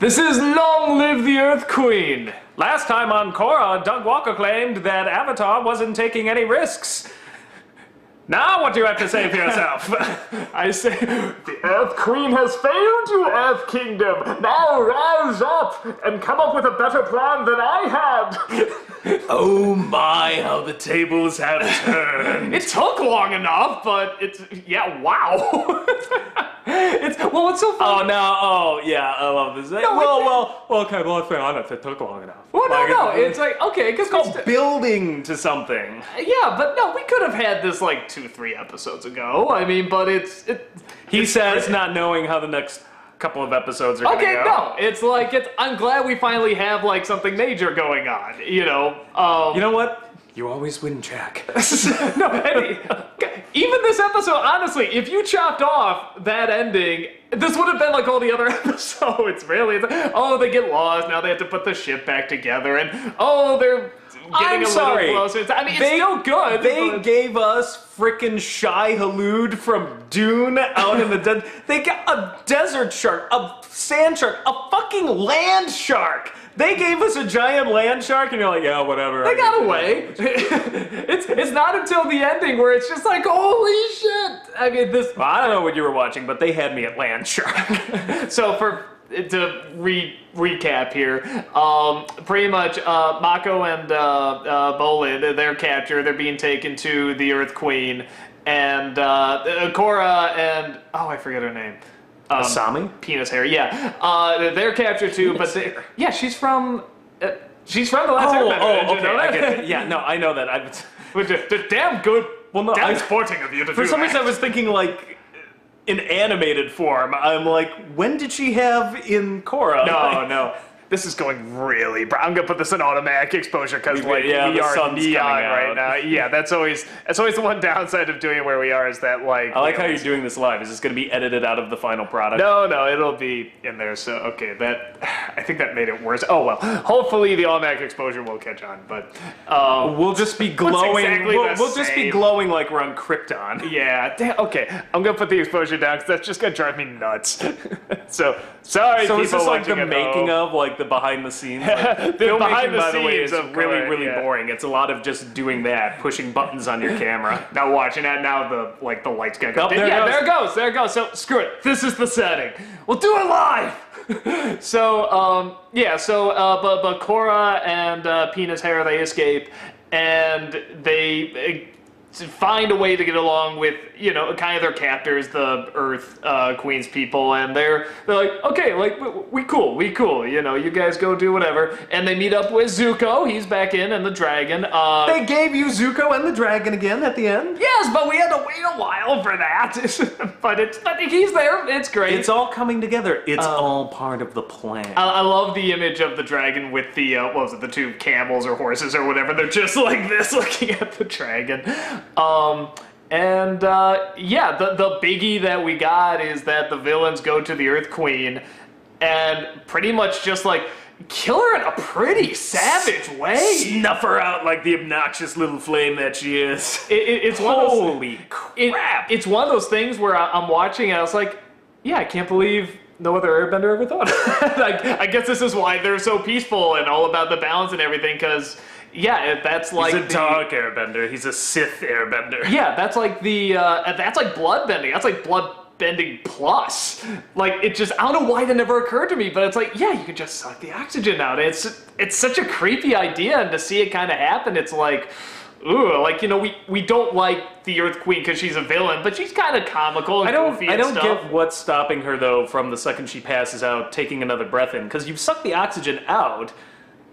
This is Long Live the Earth Queen. Last time on Korra, Doug Walker claimed that Avatar wasn't taking any risks. Now, what do you have to say for yourself? I say, the Earth Queen has failed you, Earth Kingdom. Now rise up and come up with a better plan than I had. oh my, how the tables have turned. it took long enough, but it's yeah, wow. it's well, it's so funny. Oh no! Oh yeah, I love this. well, well, well. Okay, well, let's be honest. It took long enough. Well, no, Like, no. it- It's like okay, because called building to something. yeah, but no, we could have had this like two, three episodes ago. I mean, but it's it. He says, not knowing how the next couple of episodes are Okay, gonna go. no, it's like it's. I'm glad we finally have like something major going on. You know, um, You know what? You always win, Jack. no, and even this episode, honestly, if you chopped off that ending, this would have been like all the other episodes, really. It's like, oh, they get lost, now they have to put the ship back together, and oh, they're getting I'm sorry. I mean, it's They- still good. They but- gave us frickin' Shai Hulud from Dune out in the desert. They got a desert shark, a sand shark, a fucking land shark. They gave us a giant land shark, and you're like, yeah, whatever. They got away. it's it's not until the ending where it's just like, holy shit! I mean, this. Well, I don't know what you were watching, but they had me at land shark. So for to re recap here, um, pretty much uh, Mako and uh, uh, Bolin, they're captured. They're being taken to the Earth Queen, and uh, Korra and oh, I forget her name. Um, Asami? Penis hair. Yeah, uh, they're captured too. but they, yeah, she's from. Uh, she's from the last Oh, Airbender. oh, okay, know I get it. Yeah, no, I know that. I, Which is damn good. Well, no, damn I- sporting of you to for some that. reason, I was thinking like in animated form. I'm like, when did she have in Korra? No, no. This is going really. Br- I'm gonna put this in automatic exposure because like yeah, we are neon right now. Yeah, that's always that's always the one downside of doing it where we are is that like. I like how you're doing this live. Is this going to be edited out of the final product? No, no, it'll be in there. So okay, that I think that made it worse. Oh well. Hopefully the automatic exposure will catch on, but um, We'll just be glowing. exactly we'll we'll just be glowing like we're on Krypton. yeah. Damn, okay, I'm gonna put the exposure down because that's just gonna drive me nuts. so sorry, So people is this like the making home. of, like the behind the scenes? Like, The behind the by the way, scenes is of really, really yeah. boring. It's a lot of just doing that, pushing buttons on your camera. Now watching that, now the like the lights gonna go. There it yeah, goes. there it goes. There it goes. So screw it. This is the setting. We'll do it live. so um, yeah. So uh, but but Korra and uh, Penis Hair they escape, and they. To find a way to get along with you know kind of their captors the earth uh, queens people and they're they're like okay like we, we cool we cool you know you guys go do whatever and they meet up with zuko he's back in and the dragon uh, They gave you Zuko and the dragon again at the end. Yes, but we had to wait a while for that. but it's but he's there. It's great. It's all coming together. It's all part of the plan. I, I love the image of the dragon with the uh, what was it, the two camels or horses or whatever. They're just like this, looking at the dragon. Um, and uh, yeah, the the biggie that we got is that the villains go to the Earth Queen and pretty much just like kill her in a pretty savage way. Snuff her out like the obnoxious little flame that she is. It, it, it's one of those, Holy it- crap! it's one of those things where I, I'm watching and I was like, yeah, I can't believe no other airbender ever thought. like, I guess this is why they're so peaceful and all about the balance and everything. Because yeah, that's like He's a the- dark airbender. He's a Sith airbender. yeah, that's like the uh, that's like blood bending. That's like blood bending plus. Like it just I don't know why that never occurred to me, but it's like yeah, you can just suck the oxygen out. It's it's such a creepy idea, and to see it kind of happen, it's like. Ooh, like you know, we, we don't like the Earth Queen because she's a villain, but she's kind of comical. And I don't. I don't stuff. get what's stopping her though from the second she passes out, taking another breath in. Because you've sucked the oxygen out,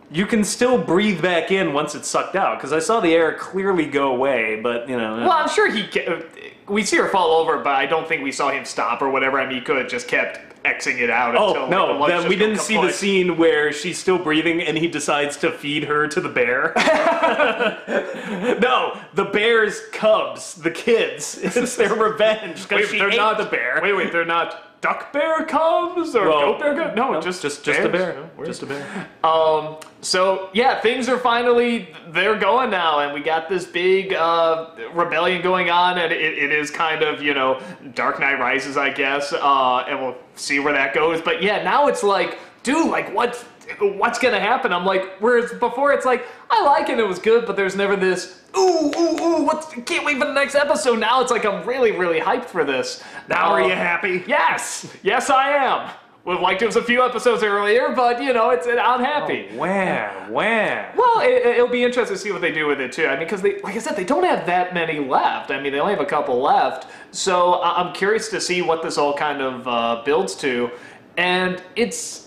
you can still breathe back in once it's sucked out. Because I saw the air clearly go away, but you know. Well, I'm sure he. ca- uh, We see her fall over, but I don't think we saw him stop or whatever. I mean, he could have just kept Xing it out. Oh until, like, the no! Then we didn't see the scene where she's still breathing and he decides to feed her to the bear. no, the bear's cubs, the kids. It's their revenge because they're ate not the bear. Wait, wait, they're not duck bear cubs or Well, goat bear cubs? No, no, just just just a bear. Weird. Just a bear. Um, so yeah, things are finally they're going now, and we got this big uh, rebellion going on, and it, it is kind of you know Dark Knight Rises, I guess, uh, and we'll see where that goes. But yeah, now it's like. dude, like what what's gonna happen? I'm like, whereas before it's like, I like it, it was good, but there's never this, ooh, ooh, ooh, what can't wait for the next episode. Now it's like I'm really, really hyped for this. Now are Um, you happy? Yes, yes I am. Would have liked it was a few episodes earlier, but you know, it's I'm happy. Wham, wham. Well, it, it'll be interesting to see what they do with it too. I mean, because they, like I said, they don't have that many left. I mean, they only have a couple left. So I'm curious to see what this all kind of uh, builds to. And it's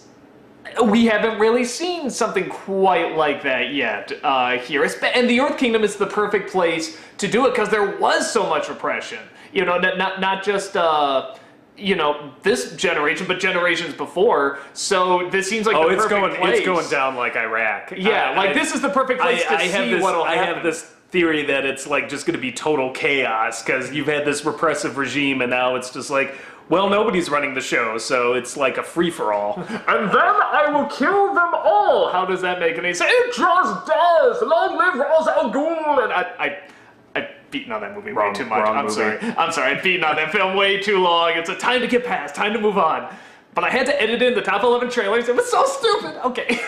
we haven't really seen something quite like that yet uh, here. And the Earth Kingdom is the perfect place to do it because there was so much repression. You know, not not, not just. Uh, you know this generation, but generations before. So this seems like Oh, it's going place. it's going down like Iraq. Yeah, I- like I- this is the perfect place to I, I see this, what'll happen. I have this theory that it's like just going to be total chaos because you've had this repressive regime and now it's just like, well, nobody's running the show, so it's like a free for all. and then I will kill them all. How does that make any sense? It draws death. Long live Ra's al Ghul. And I, I, I've beaten on that movie Wrong- way too much. I'm movie. sorry. I'm sorry. I've beaten on that film way too long. It's a time to get past. Time to move on. But I had to edit in the top 11 trailers. It was so stupid. Okay.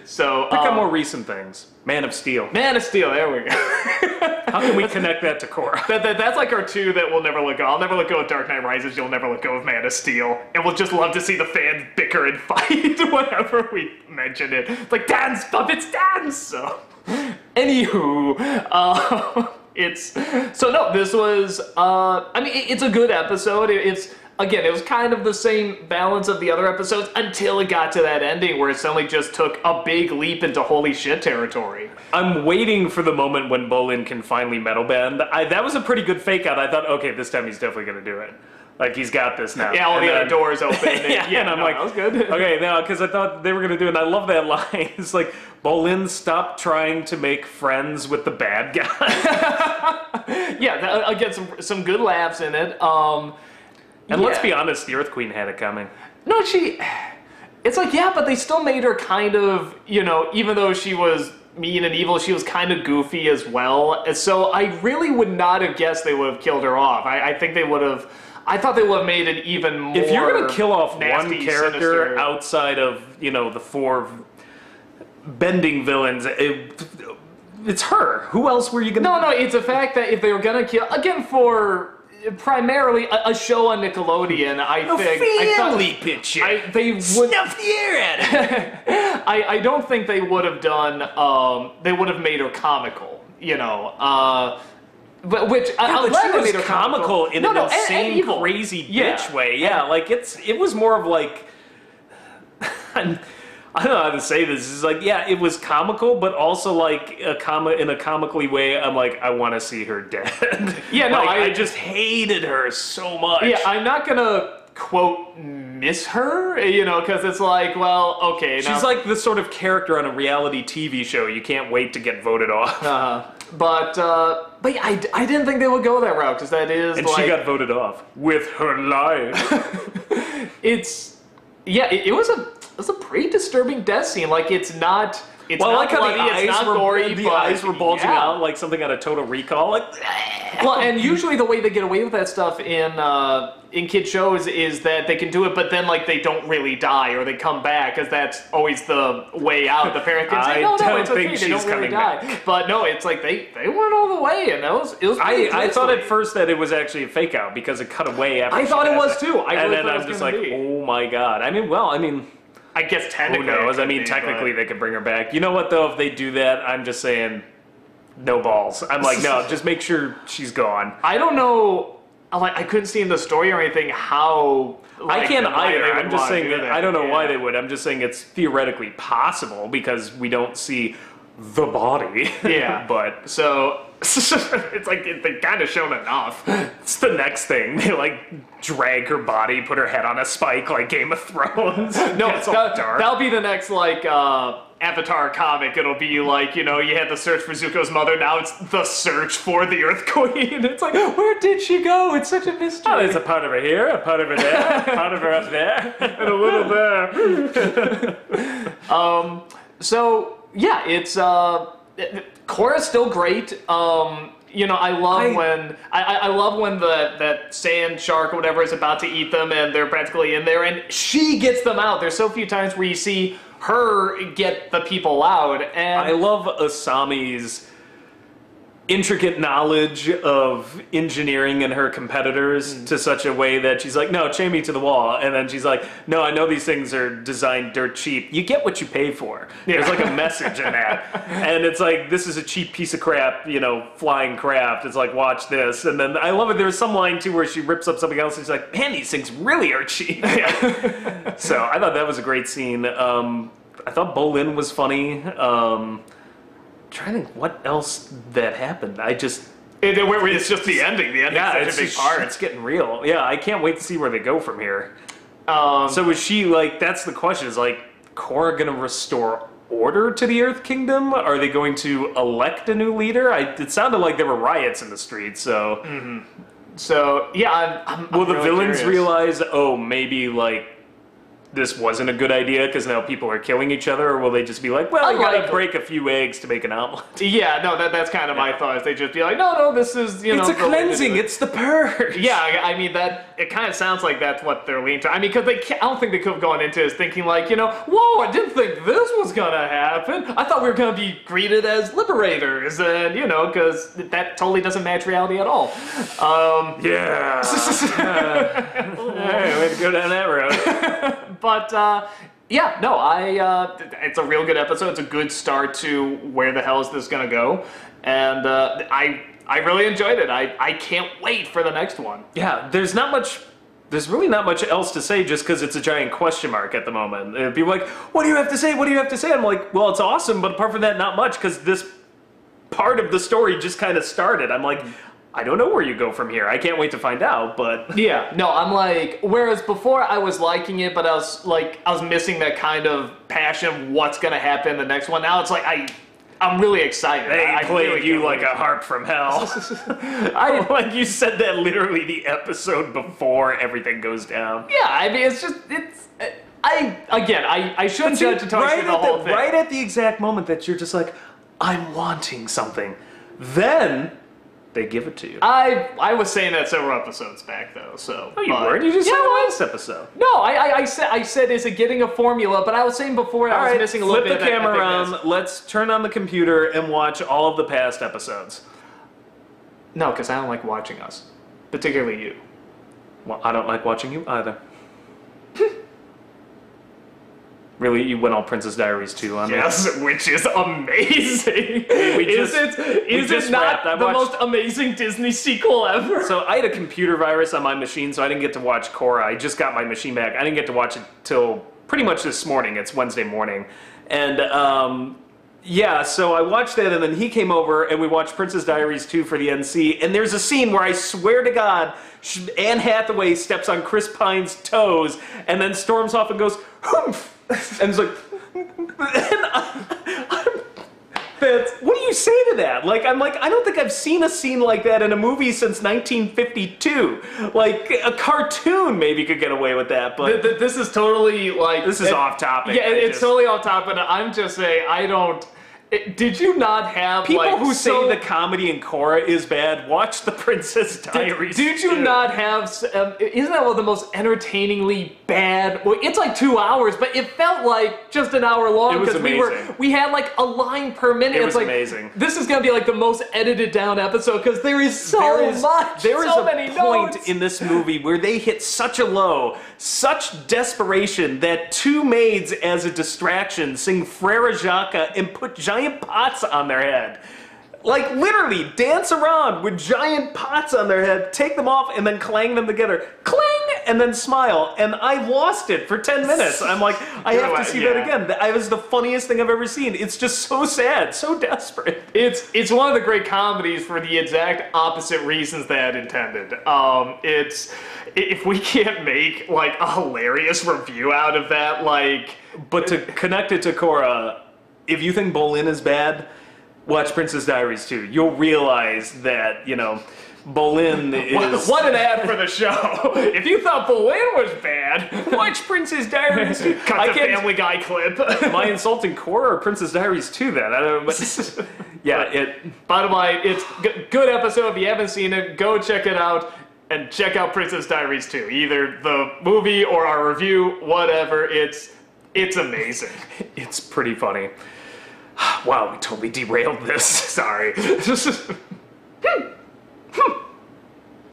so, at um, more recent things. Man of Steel. Man of Steel. There we go. How can we connect that to Korra? That, that, that's like our two that we'll never let go. I'll never let go of Dark Knight Rises. You'll never let go of Man of Steel. And we'll just love to see the fans bicker and fight whenever we mention it. Like, dance, puppets, dance! So, anywho, uh, it's. So, no, this was. Uh, I mean, it- it's a good episode. It- it's. Again, it was kind of the same balance of the other episodes until it got to that ending where it suddenly just took a big leap into holy shit territory. I'm waiting for the moment when Bolin can finally metal bend. I, that was a pretty good fake out. I thought, okay, this time he's definitely going to do it. Like, he's got this now. Yeah, all And the other doors open. and- yeah, and I'm no, like, that was good. okay, now because I thought they were gonna do it, and I love that line. It's like Bolin, stop trying to make friends with the bad guy. yeah, th- again, some some good laughs in it. Um, and let's be honest, the Earth Queen had it coming. No, she. It's like yeah, but they still made her kind of you know, even though she was mean and evil, she was kind of goofy as well. And so I really would not have guessed they would have killed her off. I, I think they would have. I thought they would have made it even more. If you're gonna kill off one character sinister. outside of you know the four bending villains, it, it's her. Who else were you gonna? No, no, it's a fact that if they were gonna kill again for primarily a, a show on Nickelodeon, I think I thought- picture. I, they would Snuff the air at it. I, I don't think they would have done. Um, they would have made her comical, you know. Uh, but which I, I'm but she they was made her comical in no, an no, and- and insane, evil. crazy Yeah. bitch way. Yeah, like it's it was more of like I don't know how to say this. It's like yeah, it was comical, but also like a com- in a comically way. I'm like I want to see her dead. Yeah, no, Like, I- I just hated her so much. Yeah, I'm not gonna quote miss her, you know, because it's like, well, okay, now, She's like the sort of character on a reality TV show you can't wait to get voted off. Uh-huh. but uh, but yeah, I, I didn't think they would go that route because that is and like she got voted off with her life. it's yeah, it, it was a was a pretty disturbing death scene. Like it's not. It's well, I not like how bloody, the it's eyes not were gory, the eyes were bulging yeah. out like something out of Total Recall. Like Well, and usually the way they get away with that stuff in uh, in kid shows is that they can do it, but then like they don't really die or they come back, because that's always the way out. The parent can say, I "No, no, don't it's okay, think they don't she's really coming die." back. But no, it's like they they went all the way, and that was it was. I, I thought at first that it was actually a fake out because it cut away after. I thought it was too. I and really then thought I'm was just like, be. oh my god. I mean, well, I mean, I guess who technically. knows? I could mean, be, technically but- they could bring her back. You know what though? If they do that, I'm just saying, no balls. I'm like, no, just make sure she's gone. I don't know. Like I couldn't see in the story or anything how. Like, I can't why either. they would I'm just wanna saying do that, that. I don't know why Yeah. they would. I'm just saying it's theoretically possible because we don't see the body. Yeah. but So it's like they kind of shown enough. it's the next thing. They like drag her body, put her head on a spike like Game of Thrones. No, it's all that, dark. that'll be the next like uh, Avatar comic. It'll be like you know you had the search for Zuko's mother. Now it's the search for the Earth Queen. It's like where did she go? It's such a mystery. Oh, there's a part of her here, a part of her there, a part of her up there, and a little there. um. so yeah, it's uh, Korra's still great. Um, you know, I love I- when I, I I love when the that sand shark or whatever is about to eat them, and they're practically in there, and she gets them out. There's so few times where you see her get the people out, and I love Asami's intricate knowledge of engineering and her competitors Mm. to such a way that she's like, no, chain me to the wall. And then she's like, no, I know these things are designed dirt cheap. You get what you pay for. There's like a message in that. And it's like, this is a cheap piece of crap, you know, flying craft. It's like, watch this. And then I love it. There's some line too where she rips up something else and she's like, man, these things really are cheap. so I thought that was a great scene. Um, I thought Bolin was funny. Um, trying to think what else that happened. I just it, it- where it's just the ending. The ending's yeah, it's a big part. It's getting real. Yeah, I can't wait to see where they go from here. Um, So is she like? That's the question. Is like Korra gonna restore order to the Earth Kingdom? Are they going to elect a new leader? I, it sounded like there were riots in the streets. So so yeah, I'm, I'm, will I'm the really villains curious. realize? Oh, maybe like. This wasn't a good idea because now people are killing each other, or will they just be like, "Well, you gotta Unlikely. break a few eggs to make an omelet"? Yeah, no, that that's kind of my thought. Is they just be like, no, no, this is you know It's a the way to do cleansing. it." It's the purge. Yeah, I I mean that. It kind of sounds like that's what they're leaning to. I mean, because they, can't, I don't think they could have gone into this thinking like, you know, whoa, I didn't think this was gonna happen. I thought we were gonna be greeted as liberators, and you know, because that totally doesn't match reality at all. Um, Yeah. hey, way to go down that road. But uh, yeah, no, I. Uh, it's a real good episode. It's a good start to where the hell is this gonna go, and uh, I I really enjoyed it. I I can't wait for the next one. Yeah, there's not much. There's really not much else to say just because it's a giant question mark at the moment. People are like, what do you have to say? What do you have to say? I'm like, well, it's awesome, but apart from that, not much because this part of the story just kind of started. I'm like, I don't know where you go from here. I can't wait to find out, but Yeah, no, I'm like, whereas before I was liking it, but I was like, I was missing that kind of passion what's gonna happen in the next one. Now it's like, I, I'm really excited. they I, I played really you like a harp from hell. I, like you said that literally the episode before everything goes down. yeah, I mean, it's just, it's, I, again, I, I shouldn't judge a right, the at whole the, thing. right at the exact moment that you're just like, I'm wanting something. Then they give it to you. I, I was saying that several episodes back though, so. no, you but- weren't. You just yeah, said last episode. No, I, I, I said, I said, is it getting a formula? But I was saying before, I was right, missing a little bit. of that camera around. Let's turn on the computer and watch all of the past episodes. No, because I don't like watching us, particularly you. Well, I don't like watching you either. really, you went all Princess Diaries too on me. Yes, which is amazing. We is just- it? we Is it not the most amazing Disney sequel ever? So I had a computer virus on my machine, so I didn't get to watch Korra. I just got my machine back. I didn't get to watch it till pretty much this morning. It's Wednesday morning, and um, yeah, so I watched that, and then he came over, and we watched Princess Diaries 2 for the NC. And there's a scene where I swear to God, Anne Hathaway steps on Chris Pine's toes, and then storms off and goes, "Humph," and it's like, and I, I'm that's, what do you say to that? Like, I'm like, I don't think I've seen a scene like that in a movie since 1952. Like, a cartoon maybe could get away with that, but Th- th- this is totally like this is it- off topic. Yeah, it- it's just- totally off topic. I'm just saying, I don't. It- did you not have People like who so- say the comedy in Korra is bad, watch the Princess Diaries. Did you too. not have? Um, isn't that one of the most entertainingly bad? Well, it's like two hours, but it felt like just an hour long because we were we had like a line per minute. It it's was like, amazing. This is gonna be like the most edited down episode because there is so There is, much. there is so a point notes. in this movie where they hit such a low, such desperation that two maids as a distraction sing Frere Jacques and put giant pots on their head. Like literally dance around with giant pots on their head, take them off, and then clang them together. Clang! And then smile. And I lost it for 10 minutes. I'm like, I have to see yeah. that again. That was the funniest thing I've ever seen. It's just so sad, so desperate. It's it's one of the great comedies for the exact opposite reasons that intended. Um, it's if we can't make like a hilarious review out of that, like But to connect it to Korra, if you think Bolin is bad, watch Princess Diaries too. You'll realize that, you know, Bolin is. what an ad for the show! if you thought Bolin was bad, Watch Princess Diaries too. cut I the can't. Family Guy clip. I insulting Korra or Princess Diaries too then? I don't know. But Yeah, it. Bottom line, it's g- good episode. If you haven't seen it, go check it out and check out Princess Diaries 2. Either the movie or our review, whatever. It's it's amazing. It's pretty funny wow, we totally derailed this. Sorry. Hmm. Hmm.